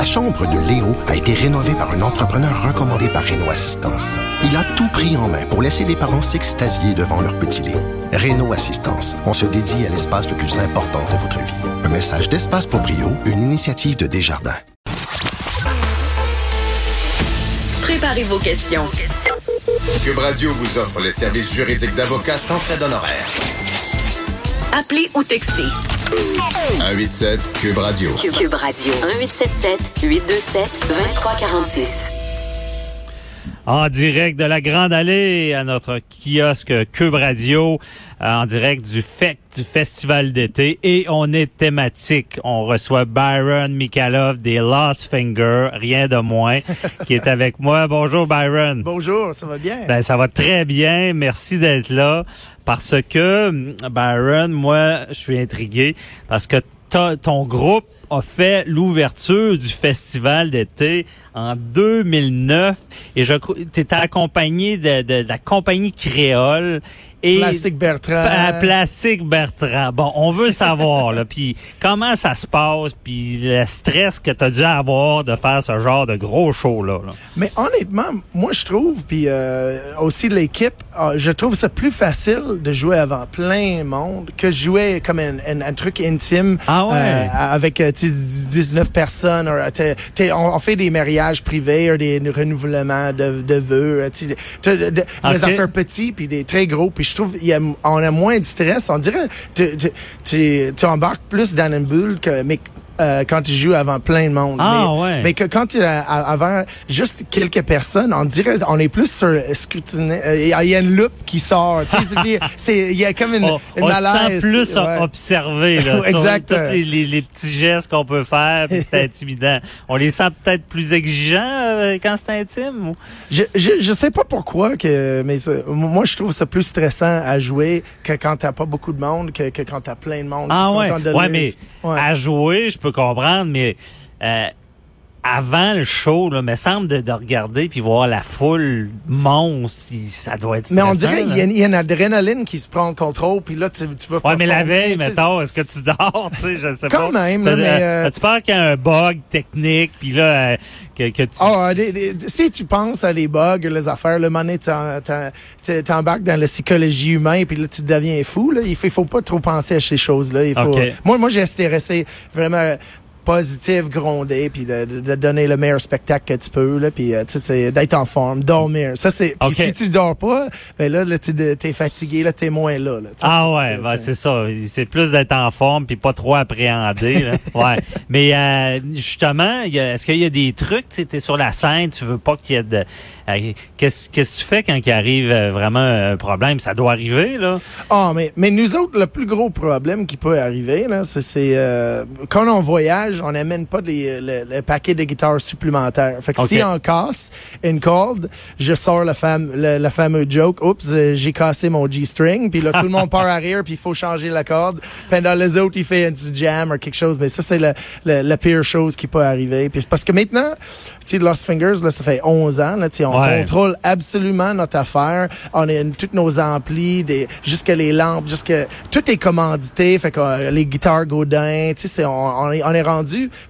La chambre de Léo a été rénovée par un entrepreneur recommandé par Renault Assistance. Il a tout pris en main pour laisser les parents s'extasier devant leur petit Léo. Renault Assistance, on se dédie à l'espace le plus important de votre vie. Un message d'Espace pour Brio, une initiative de Desjardins. Préparez vos questions. Cube Radio vous offre les services juridiques d'avocats sans frais d'honoraires. Appelez ou textez. 187 Cube Radio. Cube Radio. 1877 827 2346. En direct de la Grande Allée à notre kiosque Cube Radio, euh, en direct du FEC, du Festival d'été. Et on est thématique. On reçoit Byron Mikalov des Lost Finger, rien de moins, qui est avec moi. Bonjour Byron. Bonjour, ça va bien? Ben, ça va très bien. Merci d'être là. Parce que, Byron, moi, je suis intrigué parce que ton groupe a fait l'ouverture du festival d'été en 2009 et je tu étais accompagné de, de, de, la compagnie créole et Plastique Bertrand. Plastique Bertrand. Bon, on veut savoir là, puis comment ça se passe, puis le stress que tu as dû avoir de faire ce genre de gros show là. Mais honnêtement, moi je trouve, puis euh, aussi l'équipe, euh, je trouve ça plus facile de jouer avant plein monde que jouer comme un, un, truc intime ah ouais. euh, avec 19 personnes. on, fait des mariages privés, des renouvellements de, de vœux, des affaires petits puis des très gros. Puis je trouve y a, on a moins de stress. On dirait tu, tu, embarques plus dans une bulle que euh, quand tu joues avant plein de monde. Ah, mais, ouais. mais que quand tu avant juste quelques personnes, on dirait on est plus sur scrutiné. Il y a une loupe qui sort. Il y a comme une, on, une on malaise. sent plus ouais. observé là, exact. Sur tous les, les, les, petits gestes qu'on peut faire, c'est intimidant. On les sent peut-être plus exigeants euh, quand c'est intime. Ou? Je, je je sais pas pourquoi que mais moi je trouve ça plus stressant à jouer que quand t'as pas beaucoup de monde que, que quand t'as plein de monde. Ah ouais. ouais mais ouais. à jouer je peux comprendre, mais euh, avant le show, là, me semble de, de regarder puis voir la foule monstre, ça doit être Mais on dirait qu'il y, y, a une adrénaline qui se prend en contrôle, puis là, tu, tu veux pas... Ouais, mais la veille, mettons, est-ce que tu dors, tu sais, je sais Quand pas. même, là, mais... Euh... Tu peur qu'il y a un bug technique, puis là, euh, que, que tu... Oh, si tu penses à les bugs, les affaires, le moment t'embarques dans la psychologie humaine, puis là, tu deviens fou, là. Il faut, faut pas trop penser à ces choses-là. Il faut... Okay. Moi, moi, j'ai intéressé vraiment positif, gronder, puis de, de, de, donner le meilleur spectacle que tu peux, là, puis euh, tu sais, d'être en forme, dormir. Ça c'est. Puis okay. si tu dors pas, ben là, là tu es fatigué, là, t'es moins là. là ah ouais, ben, c'est ça. C'est plus d'être en forme puis pas trop appréhender. là. ouais. Mais euh, justement, est-ce qu'il y a des trucs, tu es sur la scène, tu veux pas qu'il y ait de euh, Qu'est-ce que tu fais quand il arrive vraiment un problème? Ça doit arriver, là. Ah, mais, mais nous autres, le plus gros problème qui peut arriver, là, c'est euh, quand on voyage, on n'amène pas les, le, le, paquet de guitares supplémentaires. Fait que okay. si on casse une corde, je sors le, fam le, le fameux joke, oups, euh, j'ai cassé mon G-string, puis là, tout le monde part à rire, puis il faut changer la corde. Pendant les autres, il fait un petit jam ou quelque chose. Mais ça, c'est la, la, la, pire chose qui peut arriver. Puis parce que maintenant, tu sais, Lost Fingers, là, ça fait 11 ans, là, tu sais, on ouais. contrôle absolument notre affaire. On a toutes nos amplis, des, jusque les lampes, jusque tout est commandité. Fait que euh, les guitares Godin, tu sais, on, on, est, on est rendu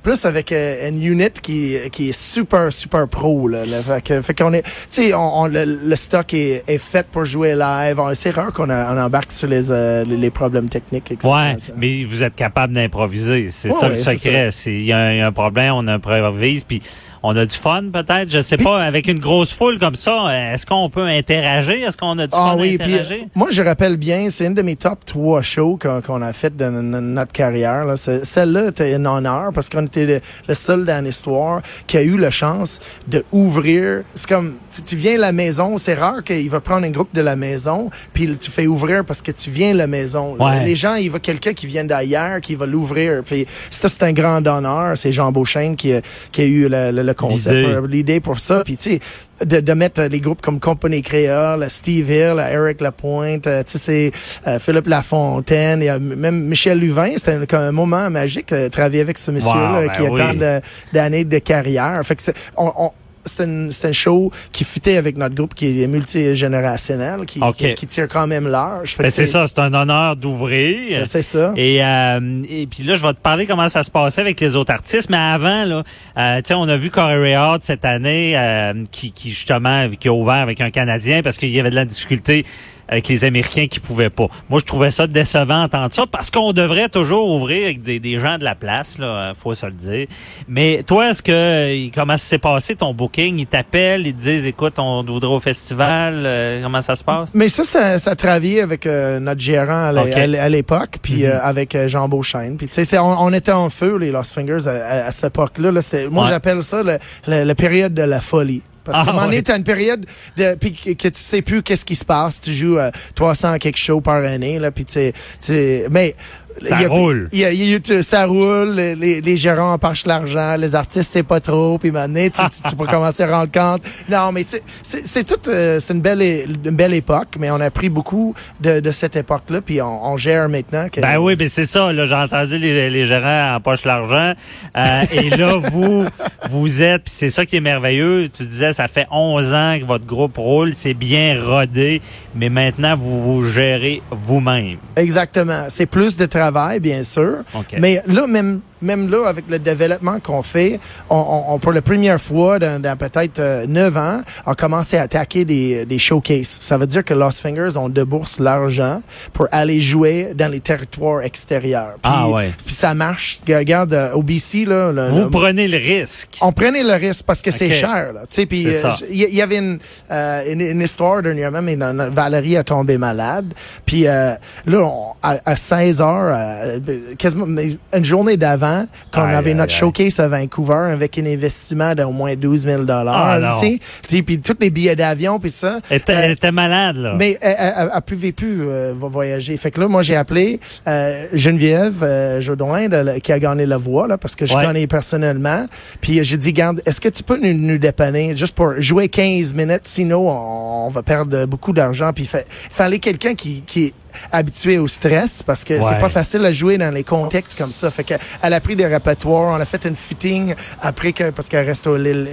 plus avec euh, une unit qui, qui est super super pro. Là, là. Fait, qu'on est, tu sais, on, on, le, le, stock est, est, fait pour jouer live. C'est rare qu'on on embarque sur les, euh, les problèmes techniques. Etc. Ouais, mais vous êtes capable d'improviser. C'est ouais, ça le ouais, secret. Il y, y, a un problème, on improvise, puis on a du fun peut-être, je sais pas, avec une grosse foule comme ça, est-ce qu'on peut interagir? Est-ce qu'on a du ah, fun oui, à interagir? Puis, moi, je rappelle bien, c'est une de mes top trois shows qu'on qu a fait de notre carrière. Celle-là était un honneur parce qu'on était le, le, seul dans l'histoire qui a eu la chance de ouvrir. C'est comme, tu, tu, viens à la maison, c'est rare qu'il va prendre un groupe de la maison, puis tu fais ouvrir parce que tu viens à la maison. Ouais. Les gens, il va quelqu'un qui vient d'ailleurs, qui va l'ouvrir. Puis ça, c'est un grand honneur. C'est Jean Beauchesne qui, qui a eu le, le le concept, l'idée pour ça. Puis tu sais, de, de mettre les groupes comme Compagnie Créole, Steve Hill, Eric Lapointe, tu sais, c'est euh, Philippe Lafontaine, et même Michel Luvin. C'était un, un, moment magique de travailler avec ce monsieur-là wow, qui ben a tant oui. d'années de, de, carrière. Fait que on, on c'est un, show qui fitait avec notre groupe qui est multigénérationnel, qui, qui, qui tire quand même. Fait Ben, c'est ça, c'est un honneur d'ouvrir. Ben, C'est ça. Et, euh, et puis là, je vais te parler comment ça se passait avec les autres artistes. Mais avant, là, euh, on a vu Corey Hart cette année, euh, qui, qui justement, qui a ouvert avec un Canadien parce qu'il y avait de la difficulté avec les Américains qui pouvaient pas. Moi, je trouvais ça décevant d'entendre ça parce qu'on devrait toujours ouvrir avec des, des gens de la place, là, faut se le dire. Mais toi, est-ce que euh, comment ça s'est passé ton booking Ils t'appellent, ils te disent, écoute, on te voudrait au festival. euh, comment ça se passe? Mais ça, ça, ça travaillait avec euh, notre gérant à l'époque, puis Mhm. euh, avec euh, Jean Beauchesne. Puis tu sais, on, on était en feu les Lost Fingers à, à- à cette époque-là. Là, moi, Ouais. j'appelle ça le, le- la période de la folie. Parce Ah, qu'à un moment donné, t'as une période de puis que, que tu sais plus qu'est-ce qui se passe. Tu joues euh, 300 quelque chose par année là, sais, tu sais, mais Ça il y a- roule. il y a- il y a- tu- ça roule. Les, les, gérants empochent l'argent, les artistes c'est pas trop. Puis maintenant, tu, tu, tu peux commencer à rendre compte. Non, mais c'est c'est tout, euh, c'est une belle, une belle époque. Mais on a pris beaucoup de, de cette époque-là, puis on, on gère maintenant. Que, Ben oui, ben c'est ça. Là, j'ai entendu les, les gérants empochent l'argent. Euh, et là, vous, vous êtes, puis c'est ça qui est merveilleux. Tu disais, ça fait 11 ans que votre groupe roule, c'est bien rodé, mais maintenant vous vous gérez vous-même. Exactement. C'est plus de travail, bien sûr. OK. Mais là, même, même là, avec le développement qu'on fait, on, on, on, pour la première fois dans, dans peut-être euh, neuf ans, on commencé à attaquer des, des showcases. Ça veut dire que Lost Fingers, on débourse l'argent pour aller jouer dans les territoires extérieurs. Puis, Ah ouais. Puis ça marche. Regarde, euh, au BC, là, le- Vous le- prenez le risque. on prenait le risque parce que c'est cher. Là, tu sais, puis C'est euh, il y, il y avait une, euh, une, une histoire dernièrement, mais non, Valérie a tombé malade. Puis euh, là, on- à, à 16 heures, euh, quasiment une journée d'avant, quand Aïe, on avait notre aïe. showcase à Vancouver avec un investissement d'au moins 12 000 Ah, tu sais, puis tous les billets d'avion puis ça. Elle était, Euh, elle était malade, là. mais elle, elle, elle, elle pouvait plus euh, vo- voyager. Fait que là, moi, j'ai appelé euh, Geneviève euh, Jodoin, qui a gagné la voix, là, parce que je Ouais. connais personnellement. Puis euh, j'ai dit, garde, est-ce que tu peux nous, nous dépanner juste pour jouer 15 minutes? Sinon, on, on va perdre beaucoup d'argent. Puis il fa- fallait quelqu'un qui, qui habitué au stress parce que Ouais. c'est pas facile à jouer dans les contextes comme ça. Fait que elle a pris des répertoires, on a fait une fitting après que parce qu'elle reste au l'île.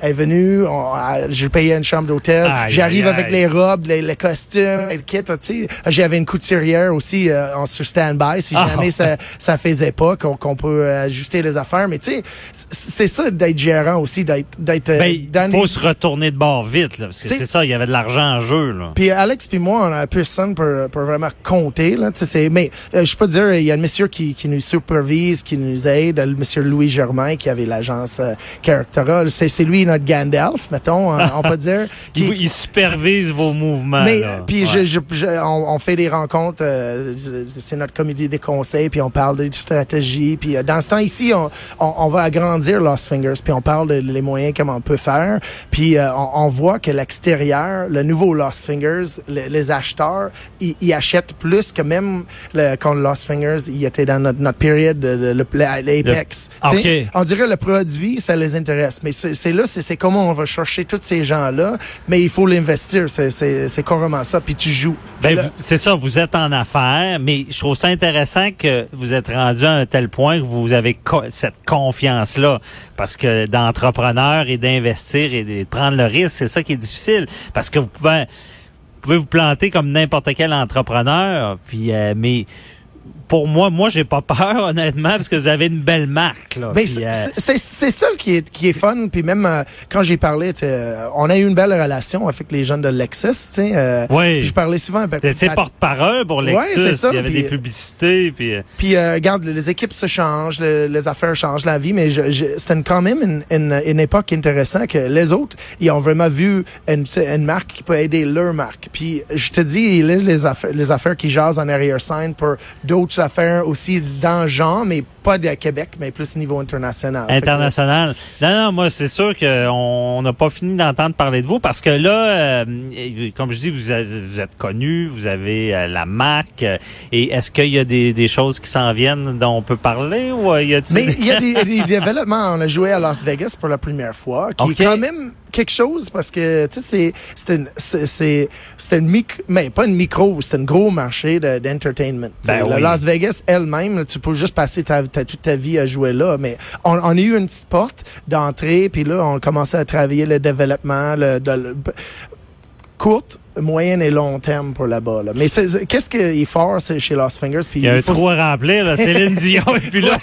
Elle est venue, j'ai payé une chambre d'hôtel. J'arrive avec les robes, les, les costumes, le kit, tu sais. J'avais une couturière aussi euh, en sur stand-by si Ah. jamais ça ça faisait pas qu'on qu'on peut ajuster les affaires. Mais tu sais, c'est ça d'être gérant aussi, d'être d'être euh, Ben, faut les- se retourner de bord vite, là, parce que C'est- ça, il y avait de l'argent en jeu, là. Puis Alex puis moi, on a personne pour, pour vraiment compter. Là, c'est- mais euh, je peux te dire, il y a un monsieur qui, qui nous supervise, qui nous aide, le monsieur Louis Germain qui avait l'agence euh, Charactera. C'est c'est lui notre Gandalf, mettons, euh, on peut dire. Il, qui- il supervise vos mouvements. mais puis Ouais. je, je, je- on, on fait des rencontres, euh, c'est notre comité des conseils, puis on parle de stratégie, puis euh, dans ce temps ici, on, on, on va agrandir Lost Fingers, puis on parle de les moyens comment on peut faire, puis euh, on, on voit que l'extérieur, le nouveau Lost Fingers, le- les acheteurs, ils, ils achètent plus que même le, quand Lost Fingers, il était dans notre, notre période l'Apex. Le- Tu sais, OK. On dirait le produit, ça les intéresse, mais c'est c'est là, c'est c'est comment on va chercher tous ces gens-là, mais il faut l'investir, c'est c'est c'est carrément ça, puis tu joues. Ben, c'est ça, vous êtes en affaires, mais je trouve ça intéressant que vous êtes rendu à un tel point que vous avez co- cette confiance-là. Parce que d'entrepreneur et d'investir et de prendre le risque, c'est ça qui est difficile. Parce que vous pouvez, pouvez vous planter comme n'importe quel entrepreneur, puis euh, mais pour moi, moi j'ai pas peur honnêtement parce que vous avez une belle marque là. Puis, c'est- euh, ça qui est, qui est fun. Puis même euh, quand j'ai parlé, euh, on a eu une belle relation avec les jeunes de Lexus. tu sais, euh, Oui. Je parlais souvent avec c'est porte-parole pour Lexus, c'est ça, il y avait des publicités, puis euh, Puis, euh, regarde, les équipes se changent, le- les affaires changent, la vie, mais je, je, c'était quand même une, une, une époque intéressante que les autres, ils ont vraiment vu une, une marque qui peut aider leur marque. Puis, je te dis, les affaires, les affaires qui jasent en arrière-scène pour d'autres affaires aussi dans le genre, mais pas de Québec, mais plus au niveau international. Que- international. Non, non, moi, c'est sûr qu'on n'a pas fini d'entendre parler de vous parce que là, euh, comme je dis, vous, avez- vous êtes connu, vous avez euh, la marque. euh, et est-ce qu'il y a des, des choses qui s'en viennent dont on peut parler ou y a Mais il y a des, des développements. On a joué à Las Vegas pour la première fois, qui est quand même quelque chose parce que tu sais c'est c'est une c'est c'est c'est une micro mais pas une micro c'est un gros marché de- d'entertainment. Ben oui. Las Vegas elle-même tu peux juste passer ta, ta- toute ta vie à jouer là mais on, on a eu une petite porte d'entrée puis là on commençait à travailler le développement le, de- le- courte moyenne et long terme pour là-bas là. Mais qu'est-ce qui est fort c'est chez Lost Fingers puis Il y a un faut trou à remplir, là. Céline Dion, et puis là,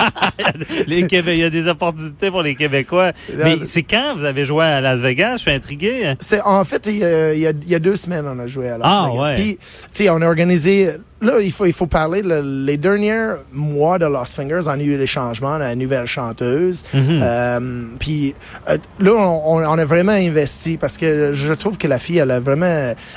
les Québé- il y a des opportunités pour les Québécois. Mais c'est quand vous avez joué à Las Vegas? Je suis intrigué. C'est en fait il y, a, il y a- il y a deux semaines on a joué à Las Ah, Vegas. ouais. Puis tu sais on a organisé là il faut il faut parler le- les derniers mois de Lost Fingers on a eu des changements on a une nouvelle chanteuse. Mhm. Euh, puis euh, là on, on- on a vraiment investi parce que je trouve que la fille elle a vraiment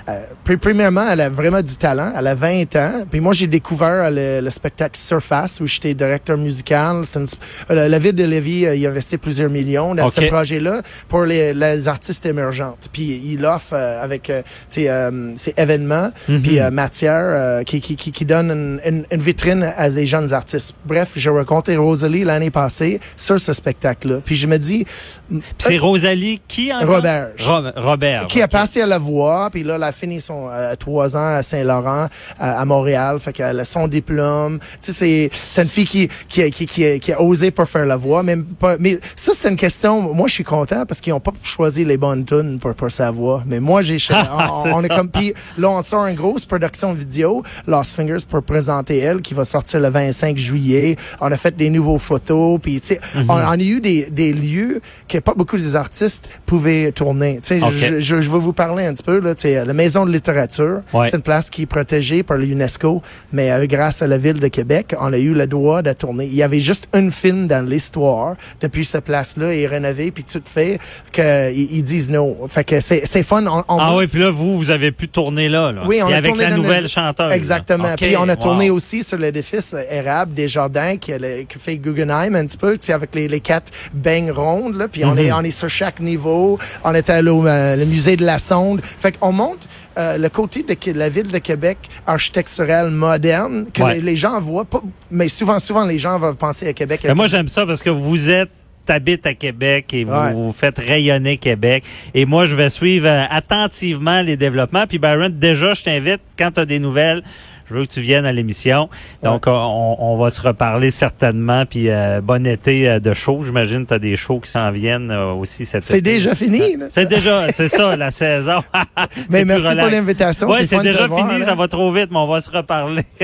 euh, premièrement elle a vraiment du talent elle a 20 ans puis moi j'ai découvert le, le spectacle Surface où j'étais directeur musical une- euh, la ville de Lévis euh, il a investi plusieurs millions dans ce projet-là pour les, les artistes émergentes. Puis il offre euh, avec euh, sais, euh, ces événements, Mhm. puis euh, matière euh, qui, qui, qui, qui donne une, une, une vitrine à des jeunes artistes. Bref, j'ai rencontré Rosalie l'année passée sur ce spectacle-là. Puis je me dis... Puis c'est Rosalie qui encore? Robert. Ro- Robert. qui a passé à la voix, puis là, elle a fini son euh, trois ans à Saint-Laurent, à, à Montréal, fait qu'elle a son diplôme. Tu sais, c'est une fille qui qui a, qui, qui, a, qui a osé pour faire la voix, même pas. Mais ça, c'est une question. Moi, je suis content parce qu'ils ont pas choisi les bonnes tunes pour pour sa voix. Mais moi, j'ai on, on est comme puis là, on sort une grosse production vidéo, Lost Fingers pour présenter elle, qui va sortir le 25 juillet. On a fait des nouveaux photos, puis tu sais, Mhm. on, on a eu des des lieux que pas beaucoup des artistes pouvaient tourner. Tu sais, je, je, je vais vous parler un petit peu. Là, Tu sais, la Maison de littérature, Ouais. c'est une place qui est protégée par l'UNESCO, mais euh, grâce à la ville de Québec, on a eu le droit de tourner. Il y avait juste une film dans l'histoire depuis cette place-là est rénovée puis tout fait qu'ils ils disent non. Fait que c'est c'est fun. On, on Ah oui, puis là, vous, vous avez pu tourner là. là. oui, on a avec tourné la nouvelle le- chanteuse. là. Exactement. Ok, Puis on a tourné wow. aussi sur l'édifice euh, érable des jardins qui, qui fait Guggenheim un petit peu, tu sais, avec les, les quatre beignes rondes. Là. Puis on Mhm. est on est sur chaque niveau. On est allé au euh, le musée de la Sonde. Fait qu'on monte euh, le côté de, la ville de Québec architecturale moderne que Ouais. les, les gens voient pas. Mais souvent, souvent, les gens vont penser à Québec. Mais moi, j'aime ça parce que vous êtes t'habites à Québec et vous, Ouais. vous faites rayonner Québec. Et moi, je vais suivre euh, attentivement les développements. Puis Byron, déjà, je t'invite, quand tu as des nouvelles, je veux que tu viennes à l'émission. Donc, on, on va se reparler certainement. Puis euh, bon été euh, de show. J'imagine que tu as des shows qui s'en viennent euh, aussi cette C'est déjà fini. là. C'est déjà, c'est ça, la saison. Mais merci pour l'invitation. Ouais, c'est déjà voir, fini, ça va trop vite, mais on va se reparler.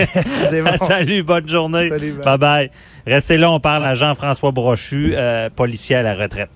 Bon. Salut, bonne journée. Salut, bye. bye bye. Restez là, on parle à Jean-François Brochu, euh, policier à la retraite.